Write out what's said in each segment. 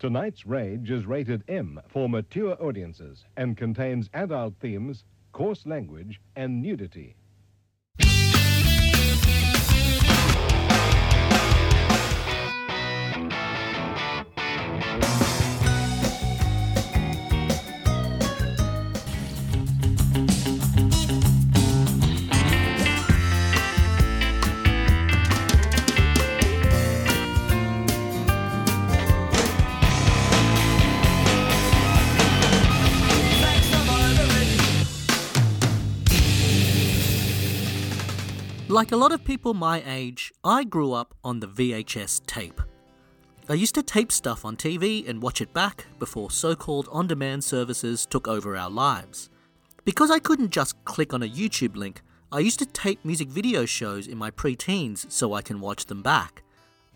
Tonight's Rage is rated M for mature audiences and contains adult themes, coarse language, and nudity. Like a lot of people my age, I grew up on the VHS tape. I used to tape stuff on TV and watch it back before so called on demand services took over our lives. Because I couldn't just click on a YouTube link, I used to tape music video shows in my pre teens so I can watch them back.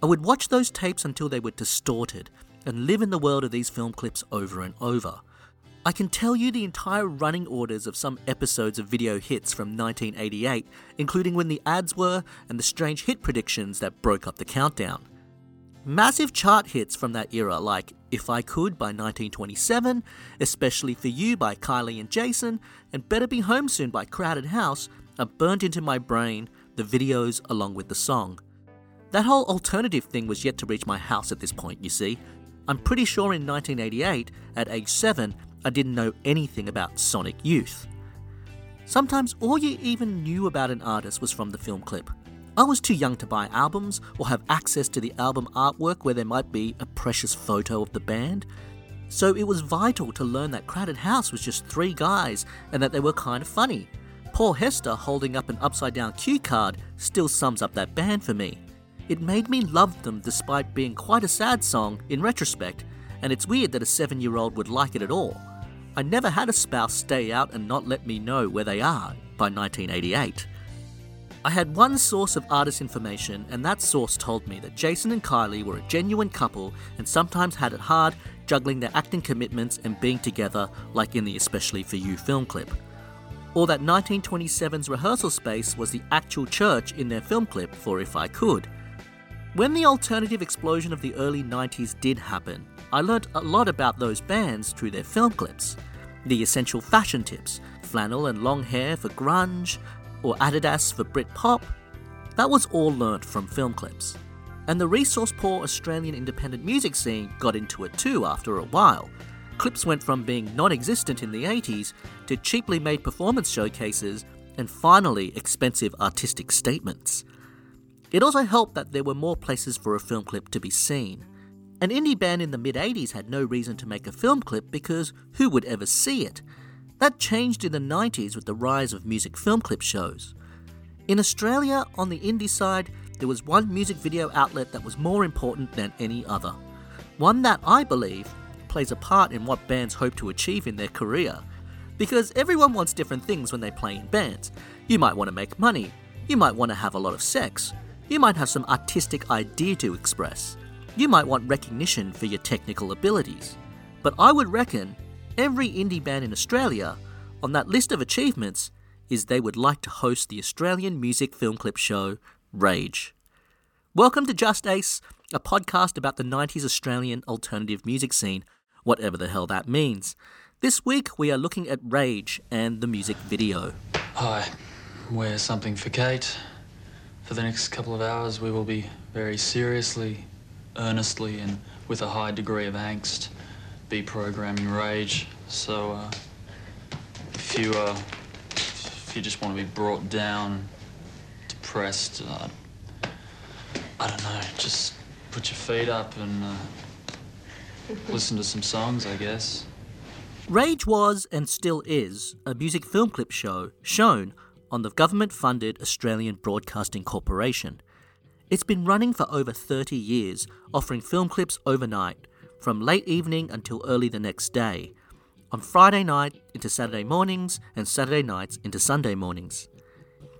I would watch those tapes until they were distorted and live in the world of these film clips over and over. I can tell you the entire running orders of some episodes of video hits from 1988, including when the ads were and the strange hit predictions that broke up the countdown. Massive chart hits from that era, like If I Could by 1927, Especially for You by Kylie and Jason, and Better Be Home Soon by Crowded House, are burnt into my brain, the videos along with the song. That whole alternative thing was yet to reach my house at this point, you see. I'm pretty sure in 1988, at age 7, I didn't know anything about Sonic Youth. Sometimes all you even knew about an artist was from the film clip. I was too young to buy albums or have access to the album artwork where there might be a precious photo of the band. So it was vital to learn that Crowded House was just three guys and that they were kind of funny. Paul Hester holding up an upside down cue card still sums up that band for me. It made me love them despite being quite a sad song in retrospect, and it's weird that a seven year old would like it at all. I never had a spouse stay out and not let me know where they are by 1988. I had one source of artist information, and that source told me that Jason and Kylie were a genuine couple and sometimes had it hard juggling their acting commitments and being together, like in the Especially for You film clip. Or that 1927's rehearsal space was the actual church in their film clip for If I Could. When the alternative explosion of the early 90s did happen, I learnt a lot about those bands through their film clips. The essential fashion tips flannel and long hair for grunge, or Adidas for Britpop. That was all learnt from film clips. And the resource poor Australian independent music scene got into it too after a while. Clips went from being non existent in the 80s to cheaply made performance showcases and finally expensive artistic statements. It also helped that there were more places for a film clip to be seen. An indie band in the mid 80s had no reason to make a film clip because who would ever see it? That changed in the 90s with the rise of music film clip shows. In Australia, on the indie side, there was one music video outlet that was more important than any other. One that I believe plays a part in what bands hope to achieve in their career. Because everyone wants different things when they play in bands. You might want to make money, you might want to have a lot of sex, you might have some artistic idea to express. You might want recognition for your technical abilities, but I would reckon every indie band in Australia on that list of achievements is they would like to host the Australian music film clip show Rage. Welcome to Just Ace, a podcast about the 90s Australian alternative music scene, whatever the hell that means. This week we are looking at Rage and the music video. Hi, we're something for Kate. For the next couple of hours, we will be very seriously earnestly and with a high degree of angst be programming rage. So uh, if you uh, if you just want to be brought down, depressed, uh, I don't know, just put your feet up and uh, listen to some songs, I guess. Rage was and still is a music film clip show shown on the government funded Australian Broadcasting Corporation. It's been running for over 30 years, offering film clips overnight, from late evening until early the next day, on Friday night into Saturday mornings and Saturday nights into Sunday mornings.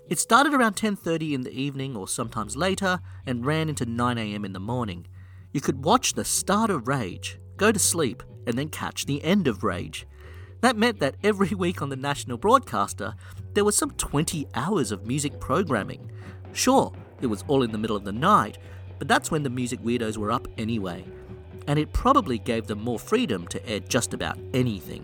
It started around 10:30 in the evening or sometimes later and ran into 9 a.m. in the morning. You could watch the start of Rage, go to sleep, and then catch the end of Rage. That meant that every week on the national broadcaster, there was some 20 hours of music programming. Sure, it was all in the middle of the night, but that's when the music weirdos were up anyway. and it probably gave them more freedom to air just about anything.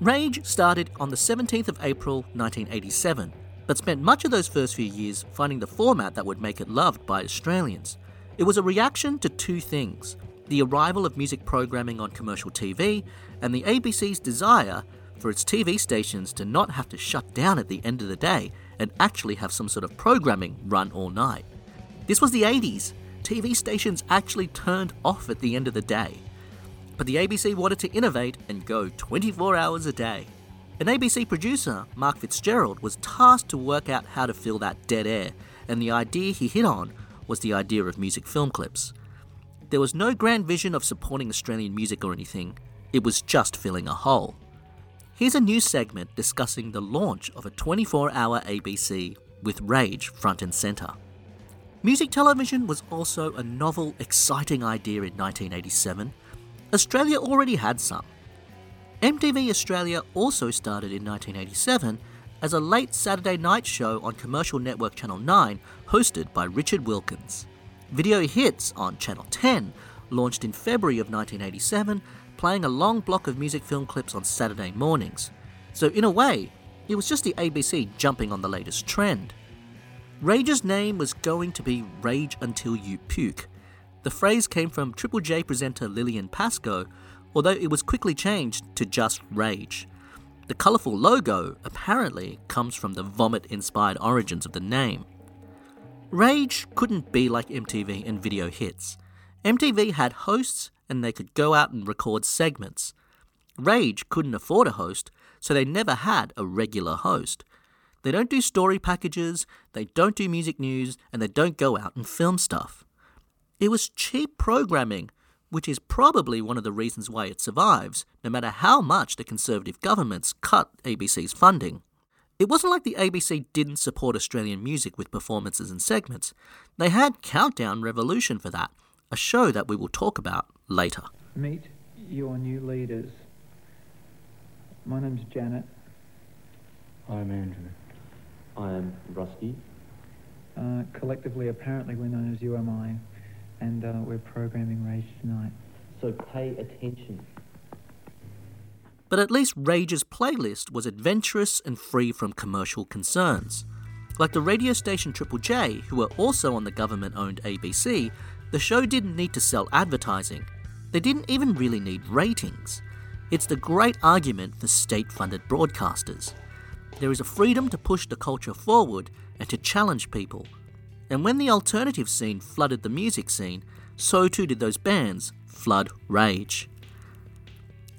Rage started on the 17th of April 1987, but spent much of those first few years finding the format that would make it loved by Australians. It was a reaction to two things the arrival of music programming on commercial TV and the ABC's desire for its TV stations to not have to shut down at the end of the day and actually have some sort of programming run all night. This was the 80s. TV stations actually turned off at the end of the day. But the ABC wanted to innovate and go 24 hours a day. An ABC producer, Mark Fitzgerald, was tasked to work out how to fill that dead air, and the idea he hit on was the idea of music film clips. There was no grand vision of supporting Australian music or anything, it was just filling a hole. Here's a new segment discussing the launch of a 24 hour ABC with Rage front and centre. Music television was also a novel, exciting idea in 1987. Australia already had some. MTV Australia also started in 1987 as a late Saturday night show on commercial network Channel 9 hosted by Richard Wilkins. Video Hits on Channel 10 launched in February of 1987 playing a long block of music film clips on Saturday mornings. So, in a way, it was just the ABC jumping on the latest trend. Rage's name was going to be Rage Until You Puke. The phrase came from Triple J presenter Lillian Pascoe, although it was quickly changed to just Rage. The colourful logo apparently comes from the vomit inspired origins of the name. Rage couldn't be like MTV and video hits. MTV had hosts and they could go out and record segments. Rage couldn't afford a host, so they never had a regular host. They don't do story packages, they don't do music news, and they don't go out and film stuff. It was cheap programming, which is probably one of the reasons why it survives, no matter how much the Conservative governments cut ABC's funding. It wasn't like the ABC didn't support Australian music with performances and segments. They had Countdown Revolution for that, a show that we will talk about later. Meet your new leaders. My name's Janet. I'm Andrew. I am Rusty. Uh, collectively, apparently, we're known as You Am I, and uh, we're programming Rage tonight. So pay attention. But at least Rage's playlist was adventurous and free from commercial concerns. Like the radio station Triple J, who were also on the government owned ABC, the show didn't need to sell advertising. They didn't even really need ratings. It's the great argument for state funded broadcasters. There is a freedom to push the culture forward and to challenge people. And when the alternative scene flooded the music scene, so too did those bands flood Rage.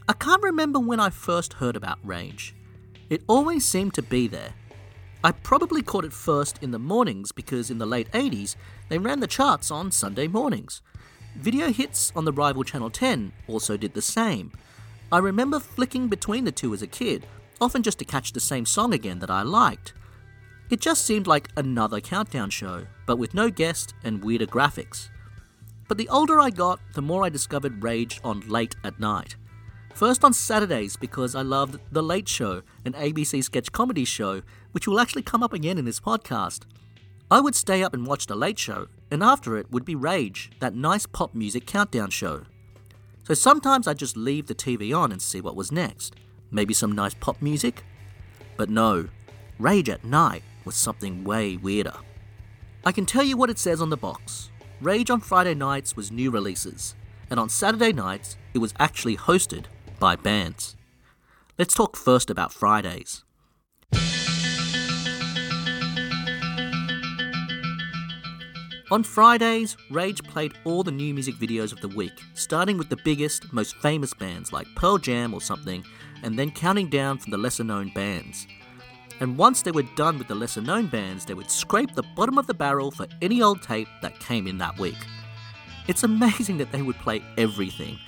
I can't remember when I first heard about Rage. It always seemed to be there. I probably caught it first in the mornings because in the late 80s they ran the charts on Sunday mornings. Video hits on the rival Channel 10 also did the same. I remember flicking between the two as a kid, often just to catch the same song again that I liked. It just seemed like another countdown show, but with no guest and weirder graphics. But the older I got, the more I discovered Rage on late at night. First on Saturdays because I loved The Late Show, an ABC sketch comedy show, which will actually come up again in this podcast. I would stay up and watch The Late Show, and after it would be Rage, that nice pop music countdown show. So sometimes I'd just leave the TV on and see what was next. Maybe some nice pop music? But no, Rage at night was something way weirder. I can tell you what it says on the box. Rage on Friday nights was new releases, and on Saturday nights it was actually hosted by bands. Let's talk first about Fridays. On Fridays, Rage played all the new music videos of the week, starting with the biggest, most famous bands like Pearl Jam or something, and then counting down from the lesser known bands. And once they were done with the lesser known bands, they would scrape the bottom of the barrel for any old tape that came in that week. It's amazing that they would play everything.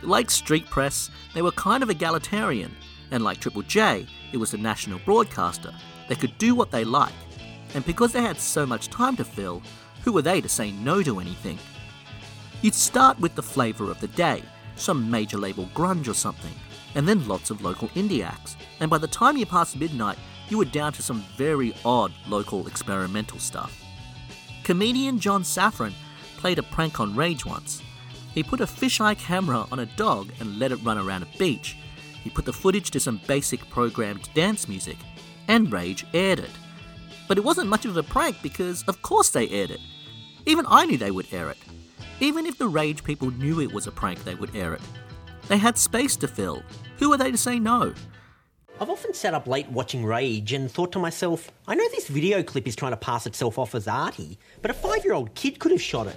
Like Street Press, they were kind of egalitarian, and like Triple J, it was a national broadcaster. They could do what they liked. And because they had so much time to fill, who were they to say no to anything? You'd start with the flavour of the day, some major label grunge or something, and then lots of local indie acts. And by the time you passed midnight, you were down to some very odd local experimental stuff. Comedian John Safran played a prank on Rage once. He put a fisheye camera on a dog and let it run around a beach. He put the footage to some basic programmed dance music, and Rage aired it. But it wasn't much of a prank because, of course, they aired it. Even I knew they would air it. Even if the Rage people knew it was a prank, they would air it. They had space to fill. Who are they to say no? I've often sat up late watching Rage and thought to myself, I know this video clip is trying to pass itself off as arty, but a five year old kid could have shot it.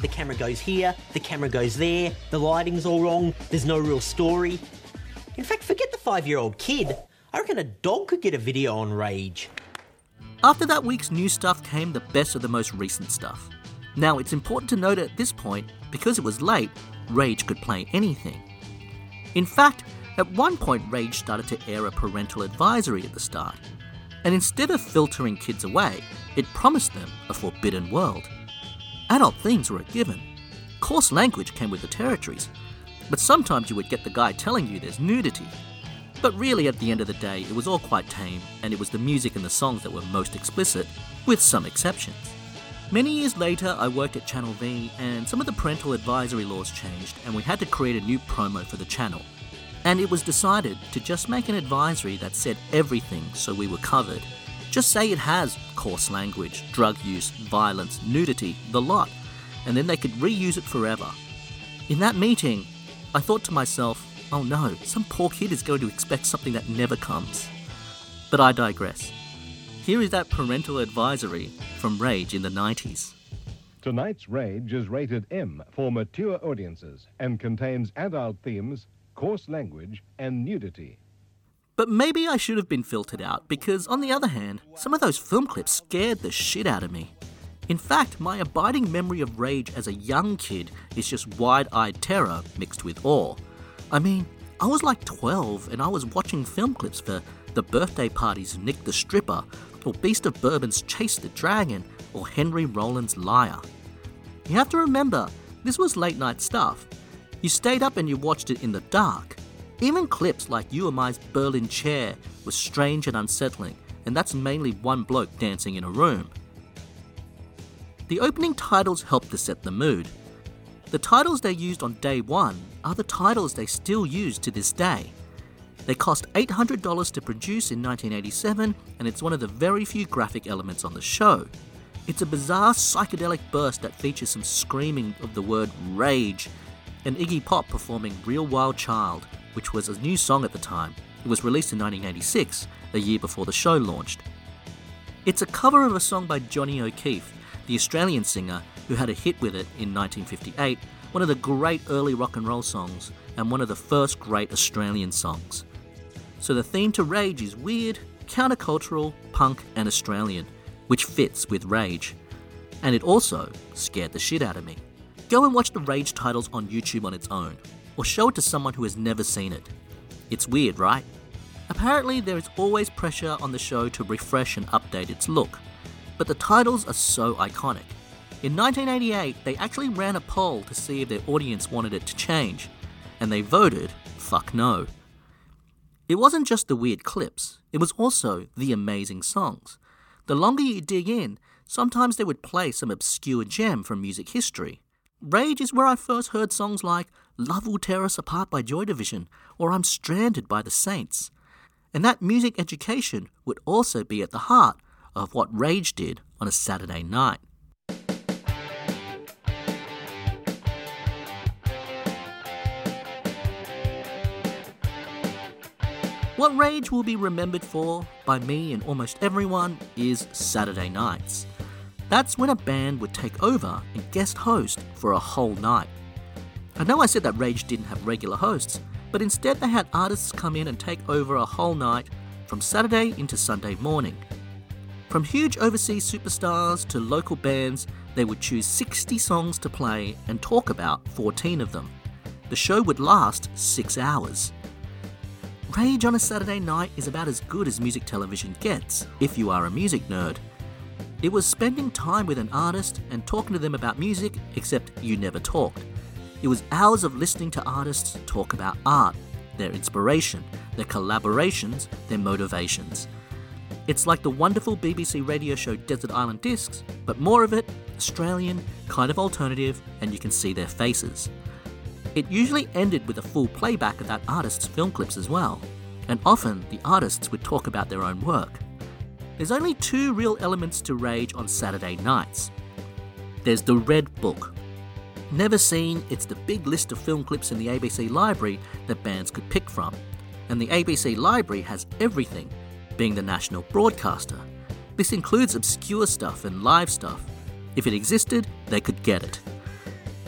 The camera goes here, the camera goes there, the lighting's all wrong, there's no real story. In fact, forget the five year old kid. I reckon a dog could get a video on Rage. After that week's new stuff came the best of the most recent stuff. Now, it's important to note at this point, because it was late, Rage could play anything. In fact, at one point, Rage started to air a parental advisory at the start. And instead of filtering kids away, it promised them a forbidden world. Adult themes were a given. Coarse language came with the territories, but sometimes you would get the guy telling you there's nudity. But really, at the end of the day, it was all quite tame, and it was the music and the songs that were most explicit, with some exceptions. Many years later, I worked at Channel V, and some of the parental advisory laws changed, and we had to create a new promo for the channel. And it was decided to just make an advisory that said everything so we were covered. Just say it has coarse language, drug use, violence, nudity, the lot, and then they could reuse it forever. In that meeting, I thought to myself, oh no, some poor kid is going to expect something that never comes. But I digress. Here is that parental advisory from Rage in the 90s. Tonight's Rage is rated M for mature audiences and contains adult themes, coarse language, and nudity. But maybe I should have been filtered out because, on the other hand, some of those film clips scared the shit out of me. In fact, my abiding memory of Rage as a young kid is just wide eyed terror mixed with awe. I mean, I was like 12 and I was watching film clips for The Birthday Party's Nick the Stripper, or Beast of Bourbon's Chase the Dragon, or Henry Rollins' Liar. You have to remember, this was late night stuff. You stayed up and you watched it in the dark. Even clips like You Am I's Berlin Chair was strange and unsettling, and that's mainly one bloke dancing in a room. The opening titles helped to set the mood. The titles they used on day one are the titles they still use to this day. They cost $800 to produce in 1987, and it's one of the very few graphic elements on the show. It's a bizarre psychedelic burst that features some screaming of the word rage, and Iggy Pop performing Real Wild Child, which was a new song at the time. It was released in 1986, the year before the show launched. It's a cover of a song by Johnny O'Keefe, the Australian singer who had a hit with it in 1958, one of the great early rock and roll songs, and one of the first great Australian songs. So the theme to Rage is weird, countercultural, punk, and Australian, which fits with Rage. And it also scared the shit out of me. Go and watch the Rage titles on YouTube on its own, or show it to someone who has never seen it. It's weird, right? Apparently, there is always pressure on the show to refresh and update its look, but the titles are so iconic. In 1988, they actually ran a poll to see if their audience wanted it to change, and they voted fuck no. It wasn't just the weird clips, it was also the amazing songs. The longer you dig in, sometimes they would play some obscure gem from music history. Rage is where I first heard songs like Love Will Tear Us Apart by Joy Division or I'm Stranded by the Saints. And that music education would also be at the heart of what Rage did on a Saturday night. What Rage will be remembered for by me and almost everyone is Saturday nights. That's when a band would take over and guest host for a whole night. I know I said that Rage didn't have regular hosts, but instead they had artists come in and take over a whole night from Saturday into Sunday morning. From huge overseas superstars to local bands, they would choose 60 songs to play and talk about 14 of them. The show would last six hours. Rage on a Saturday night is about as good as music television gets, if you are a music nerd. It was spending time with an artist and talking to them about music, except you never talked. It was hours of listening to artists talk about art, their inspiration, their collaborations, their motivations. It's like the wonderful BBC radio show Desert Island Discs, but more of it, Australian, kind of alternative, and you can see their faces. It usually ended with a full playback of that artist's film clips as well, and often the artists would talk about their own work. There's only two real elements to Rage on Saturday nights. There's the Red Book. Never seen, it's the big list of film clips in the ABC library that bands could pick from. And the ABC library has everything, being the national broadcaster. This includes obscure stuff and live stuff. If it existed, they could get it.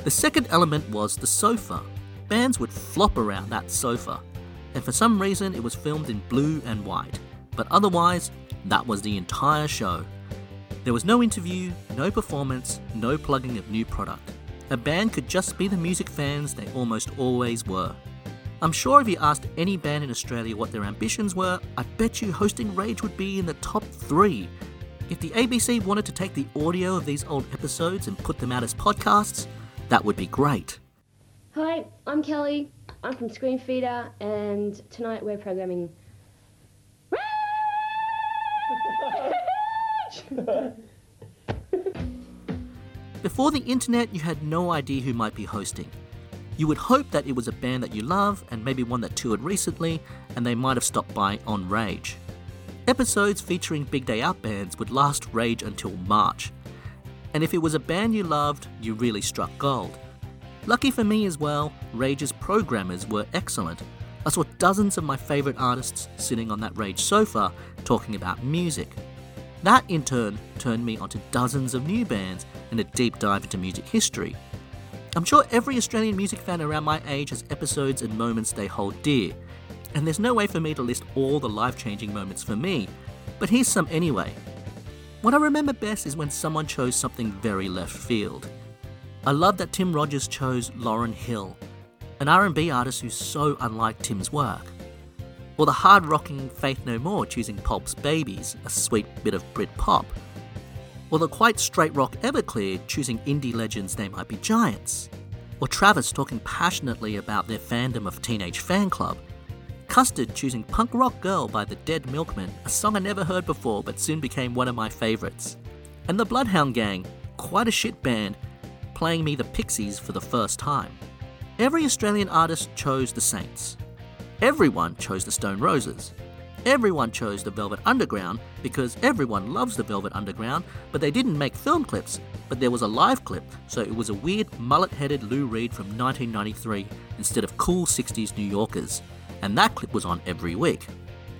The second element was the sofa. Bands would flop around that sofa, and for some reason it was filmed in blue and white. But otherwise, that was the entire show. There was no interview, no performance, no plugging of new product. A band could just be the music fans they almost always were. I'm sure if you asked any band in Australia what their ambitions were, I bet you hosting Rage would be in the top three. If the ABC wanted to take the audio of these old episodes and put them out as podcasts, that would be great. Hi, I'm Kelly. I'm from Screamfeeder, and tonight we're programming. Before the internet, you had no idea who might be hosting. You would hope that it was a band that you love and maybe one that toured recently, and they might have stopped by on Rage. Episodes featuring Big Day Out bands would last Rage until March. And if it was a band you loved, you really struck gold. Lucky for me as well, Rage's programmers were excellent. I saw dozens of my favourite artists sitting on that Rage sofa talking about music. That in turn turned me onto dozens of new bands and a deep dive into music history. I'm sure every Australian music fan around my age has episodes and moments they hold dear, and there's no way for me to list all the life changing moments for me, but here's some anyway. What I remember best is when someone chose something very left field. I love that Tim Rogers chose Lauryn Hill, an R&B artist who's so unlike Tim's work. Or the hard-rocking Faith No More choosing Pulp's Babies, a sweet bit of Brit pop. Or the quite straight rock Everclear choosing indie legends They Might Be Giants. Or Travis talking passionately about their fandom of Teenage Fanclub. Custard choosing Punk Rock Girl by the Dead Milkmen, a song I never heard before but soon became one of my favourites. And the Bloodhound Gang, quite a shit band, playing me the Pixies for the first time. Every Australian artist chose the Saints. Everyone chose the Stone Roses. Everyone chose the Velvet Underground because everyone loves the Velvet Underground, but they didn't make film clips. But there was a live clip, so it was a weird mullet headed Lou Reed from 1993 instead of cool 60s New Yorkers, and that clip was on every week.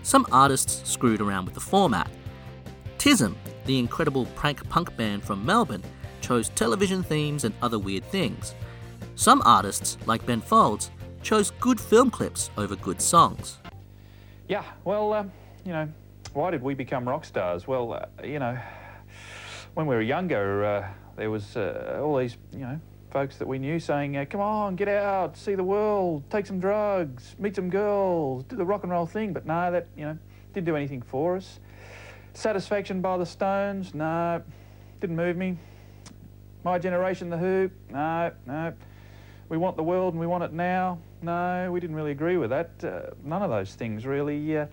Some artists screwed around with the format. Tism, the incredible prank punk band from Melbourne, chose television themes and other weird things. Some artists, like Ben Folds, chose good film clips over good songs. Yeah, well, um, you know, why did we become rock stars? Well, uh, you know, when we were younger, uh, there was uh, all these, you know, folks that we knew saying, uh, come on, get out, see the world, take some drugs, meet some girls, do the rock and roll thing. But no, that, you know, didn't do anything for us. Satisfaction by the Stones, no, didn't move me. My Generation, The Who, no, no. We want the world and we want it now. No, we didn't really agree with that. Uh, none of those things really uh,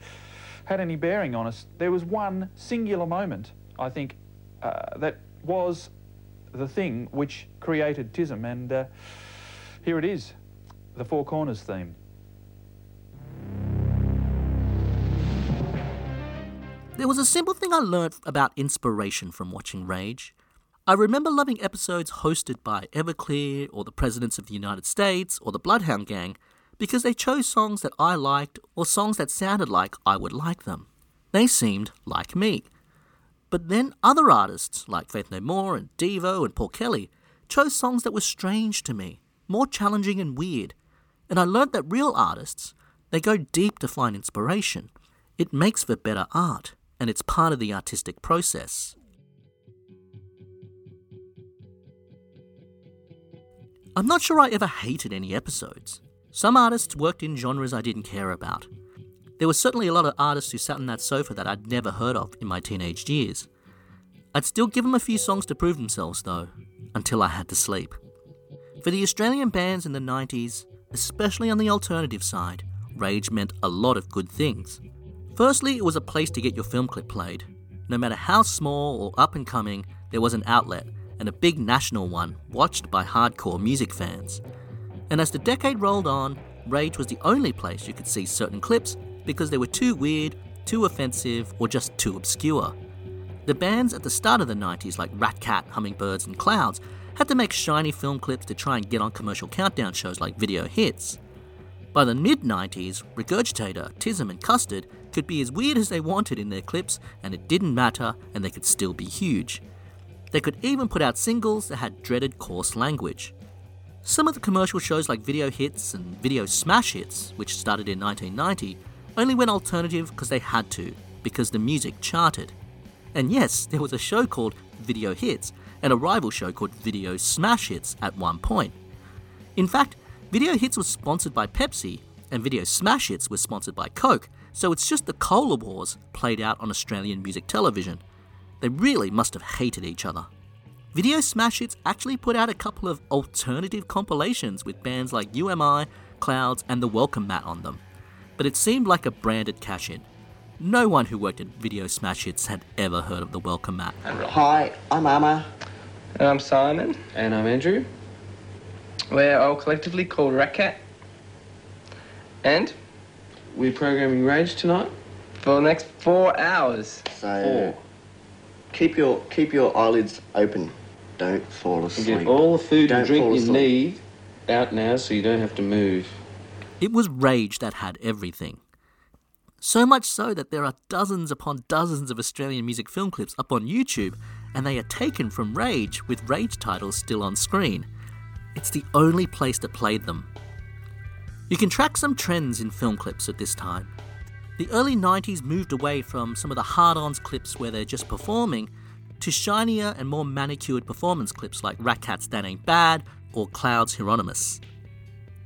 had any bearing on us. There was one singular moment, I think, uh, that was the thing which created TISM, and uh, here it is, the Four Corners theme. There was a simple thing I learnt about inspiration from watching Rage. I remember loving episodes hosted by Everclear or the Presidents of the United States or the Bloodhound Gang because they chose songs that I liked or songs that sounded like I would like them. They seemed like me. But then other artists like Faith No More and Devo and Paul Kelly chose songs that were strange to me, more challenging and weird. And I learned that real artists, they go deep to find inspiration. It makes for better art, and it's part of the artistic process. I'm not sure I ever hated any episodes. Some artists worked in genres I didn't care about. There were certainly a lot of artists who sat on that sofa that I'd never heard of in my teenage years. I'd still give them a few songs to prove themselves, though, until I had to sleep. For the Australian bands in the 90s, especially on the alternative side, Rage meant a lot of good things. Firstly, it was a place to get your film clip played. No matter how small or up and coming, there was an outlet, and a big national one, watched by hardcore music fans. And as the decade rolled on, Rage was the only place you could see certain clips because they were too weird, too offensive, or just too obscure. The bands at the start of the 90s, like Rat Cat, Hummingbirds, and Clouds, had to make shiny film clips to try and get on commercial countdown shows like Video Hits. By the mid 90s, Regurgitator, Tism, and Custard could be as weird as they wanted in their clips, and it didn't matter, and they could still be huge. They could even put out singles that had dreaded coarse language. Some of the commercial shows like Video Hits and Video Smash Hits, which started in 1990, only went alternative because they had to, because the music charted. And yes, there was a show called Video Hits and a rival show called Video Smash Hits at one point. In fact, Video Hits was sponsored by Pepsi, and Video Smash Hits was sponsored by Coke, so it's just the Cola Wars played out on Australian music television. They really must have hated each other. Video Smash Hits actually put out a couple of alternative compilations with bands like You Am I, Clouds, and The Welcome Mat on them, but it seemed like a branded cash in. No one who worked at Video Smash Hits had ever heard of The Welcome Mat. Hi, I'm Amma. And I'm Simon. And I'm Andrew. We're all collectively called Rat Cat. And We're programming Rage tonight. for the next four hours. So keep your keep your eyelids open. Don't fall And asleep. get all the food Don't and drink you need out now so you don't have to move. It was Rage that had everything. So much so that there are dozens upon dozens of Australian music film clips up on YouTube, and they are taken from Rage with Rage titles still on screen. It's the only place that played them. You can track some trends in film clips at this time. The early 90s moved away from some of the hard ons clips where they're just performing to shinier and more manicured performance clips like Rat Cat's That Ain't Bad or Cloud's Hieronymus.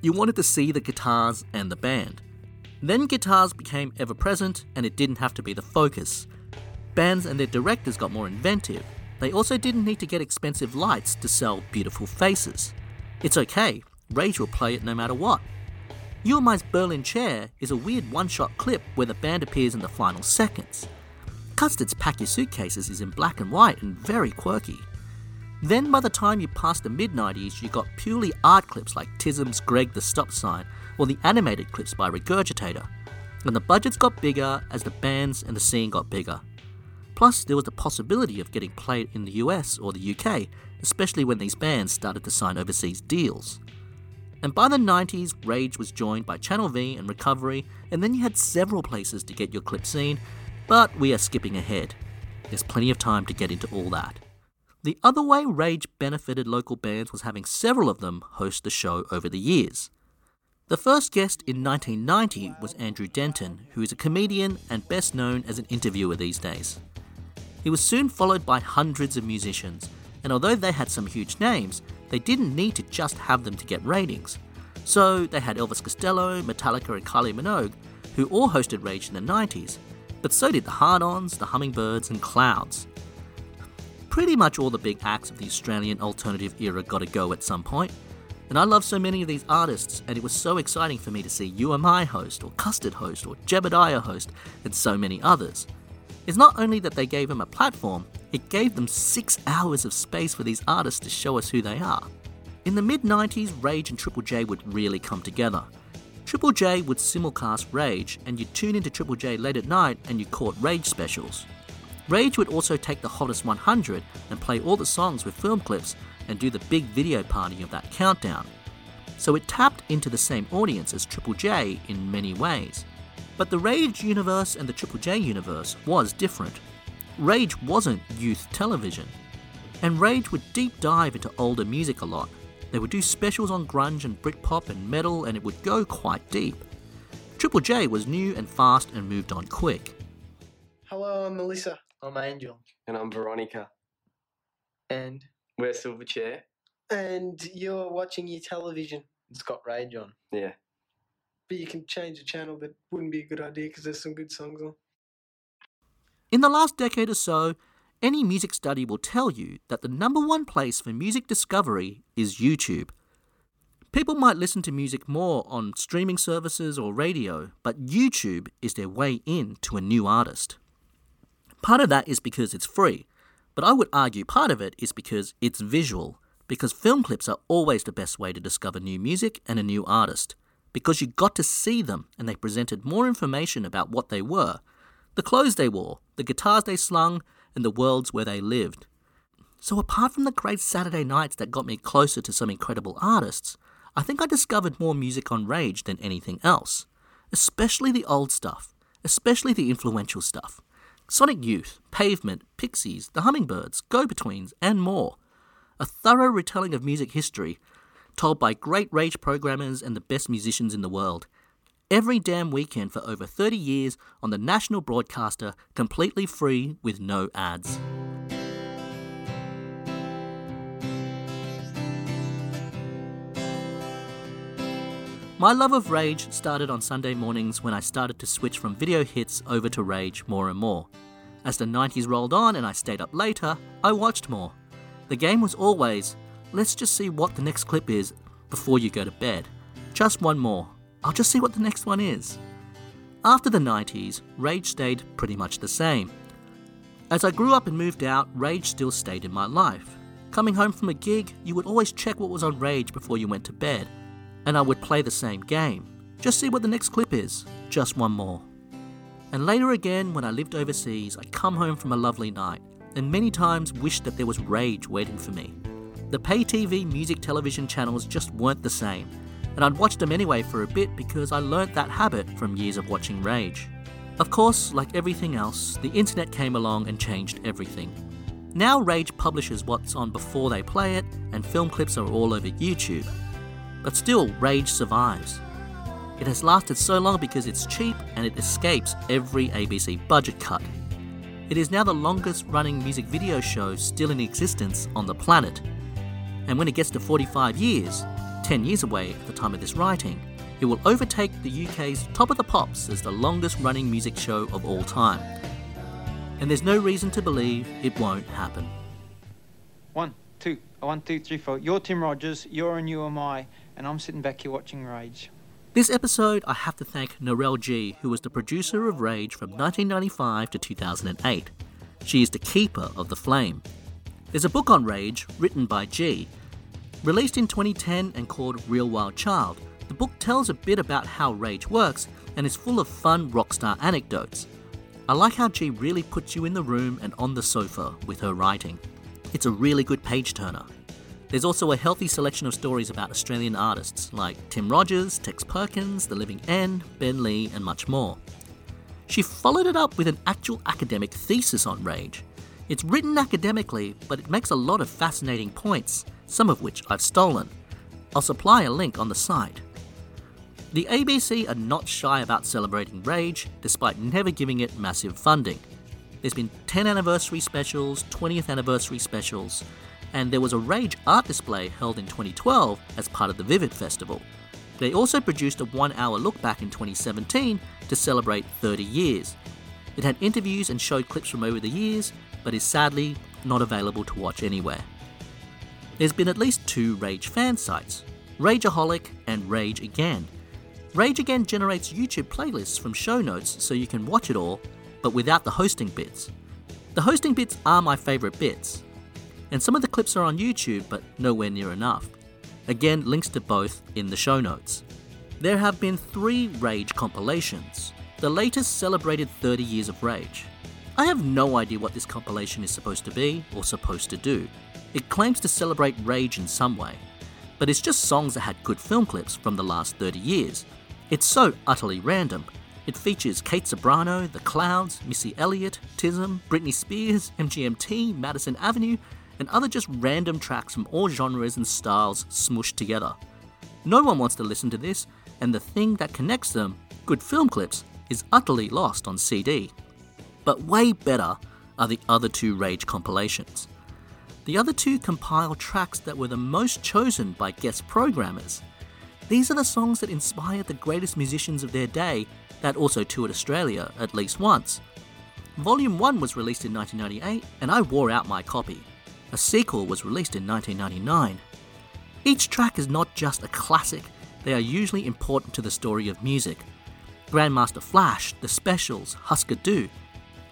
You wanted to see the guitars and the band. Then guitars became ever present and it didn't have to be the focus. Bands and their directors got more inventive. They also didn't need to get expensive lights to sell beautiful faces. It's okay, Rage will play it no matter what. You Am I's Berlin Chair is a weird one shot clip where the band appears in the final seconds. Custard's Pack Your Suitcases is in black and white and very quirky. Then, by the time you passed the mid 90s, you got purely art clips like Tism's Greg the Stop Sign or the animated clips by Regurgitator. And the budgets got bigger as the bands and the scene got bigger. Plus, there was the possibility of getting played in the US or the UK, especially when these bands started to sign overseas deals. And by the 90s, Rage was joined by Channel V and Recovery, and then you had several places to get your clip seen, but we are skipping ahead. There's plenty of time to get into all that. The other way Rage benefited local bands was having several of them host the show over the years. The first guest in 1990 was Andrew Denton, who is a comedian and best known as an interviewer these days. He was soon followed by hundreds of musicians, and although they had some huge names, they didn't need to just have them to get ratings. So they had Elvis Costello, Metallica, and Kylie Minogue, who all hosted Rage in the 90s, but so did the Hard Ons, the Hummingbirds, and Clouds. Pretty much all the big acts of the Australian alternative era got to go at some point, and I love so many of these artists, and it was so exciting for me to see You Am I host, or Custard host, or Jebediah host, and so many others. It's not only that they gave him a platform, it gave them six hours of space for these artists to show us who they are. In the mid 90s, Rage and Triple J would really come together. Triple J would simulcast Rage, and you'd tune into Triple J late at night and you caught Rage specials. Rage would also take the Hottest 100 and play all the songs with film clips and do the big video party of that countdown. So it tapped into the same audience as Triple J in many ways. But the Rage universe and the Triple J universe was different. Rage wasn't youth television. And Rage would deep dive into older music a lot. They would do specials on grunge and Britpop and metal, and it would go quite deep. Triple J was new and fast and moved on quick. Hello, I'm Melissa. I'm Angel. And I'm Veronica. And we're Silverchair. And you're watching your television. It's got Rage on. Yeah. But you can change the channel, but wouldn't be a good idea because there's some good songs on. In the last decade or so, any music study will tell you that the number one place for music discovery is YouTube. People might listen to music more on streaming services or radio, but YouTube is their way in to a new artist. Part of that is because it's free, but I would argue part of it is because it's visual, because film clips are always the best way to discover new music and a new artist, because you got to see them and they presented more information about what they were, the clothes they wore, the guitars they slung, and the worlds where they lived. So, apart from the great Saturday nights that got me closer to some incredible artists, I think I discovered more music on Rage than anything else, especially the old stuff, especially the influential stuff. Sonic Youth, Pavement, Pixies, The Hummingbirds, Go Betweens, and more. A thorough retelling of music history, told by great Rage programmers and the best musicians in the world. Every damn weekend for over 30 years on the national broadcaster, completely free with no ads. My love of Rage started on Sunday mornings when I started to switch from video hits over to Rage more and more. As the 90s rolled on and I stayed up later, I watched more. The game was always let's just see what the next clip is before you go to bed. Just one more. I'll just see what the next one is. After the 90s, Rage stayed pretty much the same. As I grew up and moved out, Rage still stayed in my life. Coming home from a gig, you would always check what was on Rage before you went to bed and I would play the same game. Just see what the next clip is, just one more. And later again, when I lived overseas, I'd come home from a lovely night, and many times wished that there was rage waiting for me. The pay TV music television channels just weren't the same, and I'd watched them anyway for a bit because I learnt that habit from years of watching Rage. Of course, like everything else, the internet came along and changed everything. Now Rage publishes what's on before they play it, and film clips are all over YouTube. But still, Rage survives. It has lasted so long because it's cheap and it escapes every ABC budget cut. It is now the longest running music video show still in existence on the planet. And when it gets to 45 years, 10 years away at the time of this writing, it will overtake the UK's Top of the Pops as the longest running music show of all time. And there's no reason to believe it won't happen. One, two, oh, one, two, three, four. You're Tim Rogers, you're and you am I, and I'm sitting back here watching Rage. This episode, I have to thank Narelle G, who was the producer of Rage from 1995 to 2008. She is the keeper of the flame. There's a book on Rage, written by G. Released in 2010 and called Real Wild Child, the book tells a bit about how Rage works and is full of fun rockstar anecdotes. I like how G really puts you in the room and on the sofa with her writing. It's a really good page turner. There's also a healthy selection of stories about Australian artists like Tim Rogers, Tex Perkins, The Living End, Ben Lee, and much more. She followed it up with an actual academic thesis on rage. It's written academically, but it makes a lot of fascinating points, some of which I've stolen. I'll supply a link on the site. The ABC are not shy about celebrating Rage, despite never giving it massive funding. There's been 10 anniversary specials, 20th anniversary specials, and there was a Rage art display held in 2012 as part of the Vivid Festival. They also produced a one hour look back in 2017 to celebrate 30 years. It had interviews and showed clips from over the years, but is sadly not available to watch anywhere. There's been at least two Rage fan sites Rageaholic and Rage Again. Rage Again generates YouTube playlists from show notes so you can watch it all, but without the hosting bits. The hosting bits are my favourite bits, and some of the clips are on YouTube, but nowhere near enough. Again, links to both in the show notes. There have been three Rage compilations. The latest celebrated 30 years of Rage. I have no idea what this compilation is supposed to be or supposed to do. It claims to celebrate Rage in some way, but it's just songs that had good film clips from the last 30 years. It's so utterly random. It features Kate Ceberano, The Clouds, Missy Elliott, Tism, Britney Spears, MGMT, Madison Avenue, and other just random tracks from all genres and styles smushed together. No one wants to listen to this, and the thing that connects them, good film clips, is utterly lost on CD. But way better are the other two Rage compilations. The other two compile tracks that were the most chosen by guest programmers. These are the songs that inspired the greatest musicians of their day that also toured Australia at least once. Volume 1 was released in 1998, and I wore out my copy. A sequel was released in 1999. Each track is not just a classic, they are usually important to the story of music. Grandmaster Flash, The Specials, Husker Du.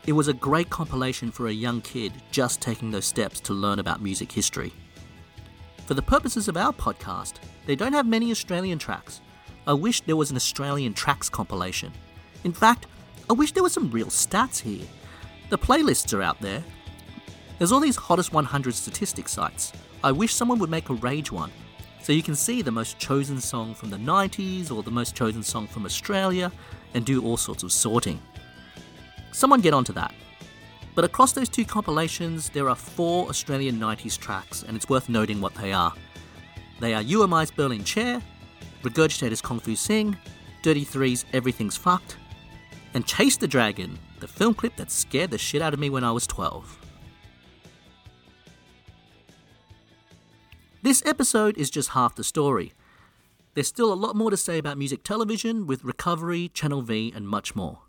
It was a great compilation for a young kid just taking those steps to learn about music history. For the purposes of our podcast, they don't have many Australian tracks. I wish there was an Australian tracks compilation. In fact, I wish there were some real stats here. The playlists are out there. There's all these hottest 100 statistics sites. I wish someone would make a Rage one so you can see the most chosen song from the 90s or the most chosen song from Australia and do all sorts of sorting. Someone get onto that. But across those two compilations, there are four Australian 90s tracks, and it's worth noting what they are. They are You Am I's Berlin Chair, Regurgitator's Kung Fu Sing, Dirty Three's Everything's Fucked, and Chase the Dragon, the film clip that scared the shit out of me when I was 12. This episode is just half the story. There's still a lot more to say about music television with Recovery, Channel V, and much more.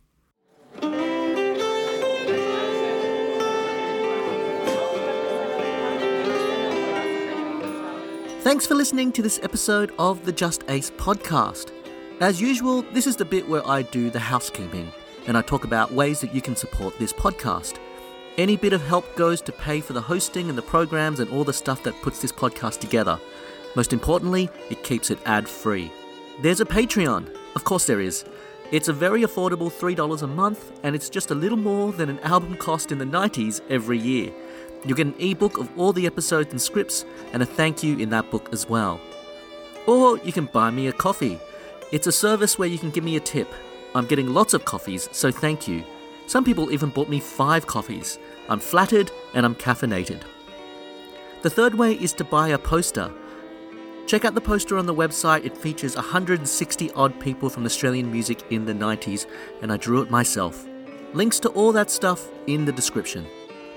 Thanks for listening to this episode of the Just Ace podcast. As usual, this is the bit where I do the housekeeping and I talk about ways that you can support this podcast. Any bit of help goes to pay for the hosting and the programs and all the stuff that puts this podcast together. Most importantly, it keeps it ad free. There's a Patreon. Of course, there is. It's a very affordable $3 a month, and it's just a little more than an album cost in the 90s every year. You'll get an ebook of all the episodes and scripts, and a thank you in that book as well. Or you can buy me a coffee. It's a service where you can give me a tip. I'm getting lots of coffees, so thank you. Some people even bought me five coffees. I'm flattered and I'm caffeinated. The third way is to buy a poster. Check out the poster on the website. It features 160 odd people from Australian music in the 90s, and I drew it myself. Links to all that stuff in the description.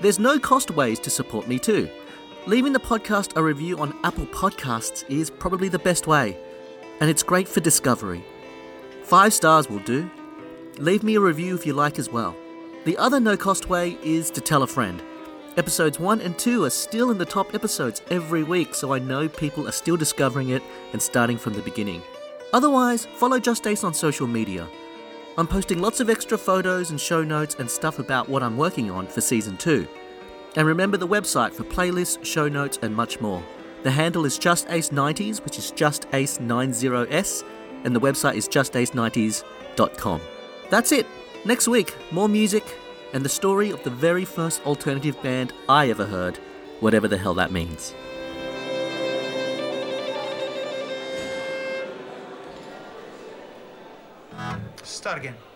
There's no cost ways to support me too. Leaving the podcast a review on Apple Podcasts is probably the best way, and it's great for discovery. Five stars will do. Leave me a review if you like as well. The other no cost way is to tell a friend. Episodes 1 and 2 are still in the top episodes every week, so I know people are still discovering it and starting from the beginning. Otherwise, follow Just Ace on social media. I'm posting lots of extra photos and show notes and stuff about what I'm working on for season 2. And remember the website for playlists, show notes, and much more. The handle is Just Ace 90s, which is Just Ace 90s, and the website is justace90s.com. That's it. Next week, more music and the story of the very first alternative band I ever heard, whatever the hell that means. Start again.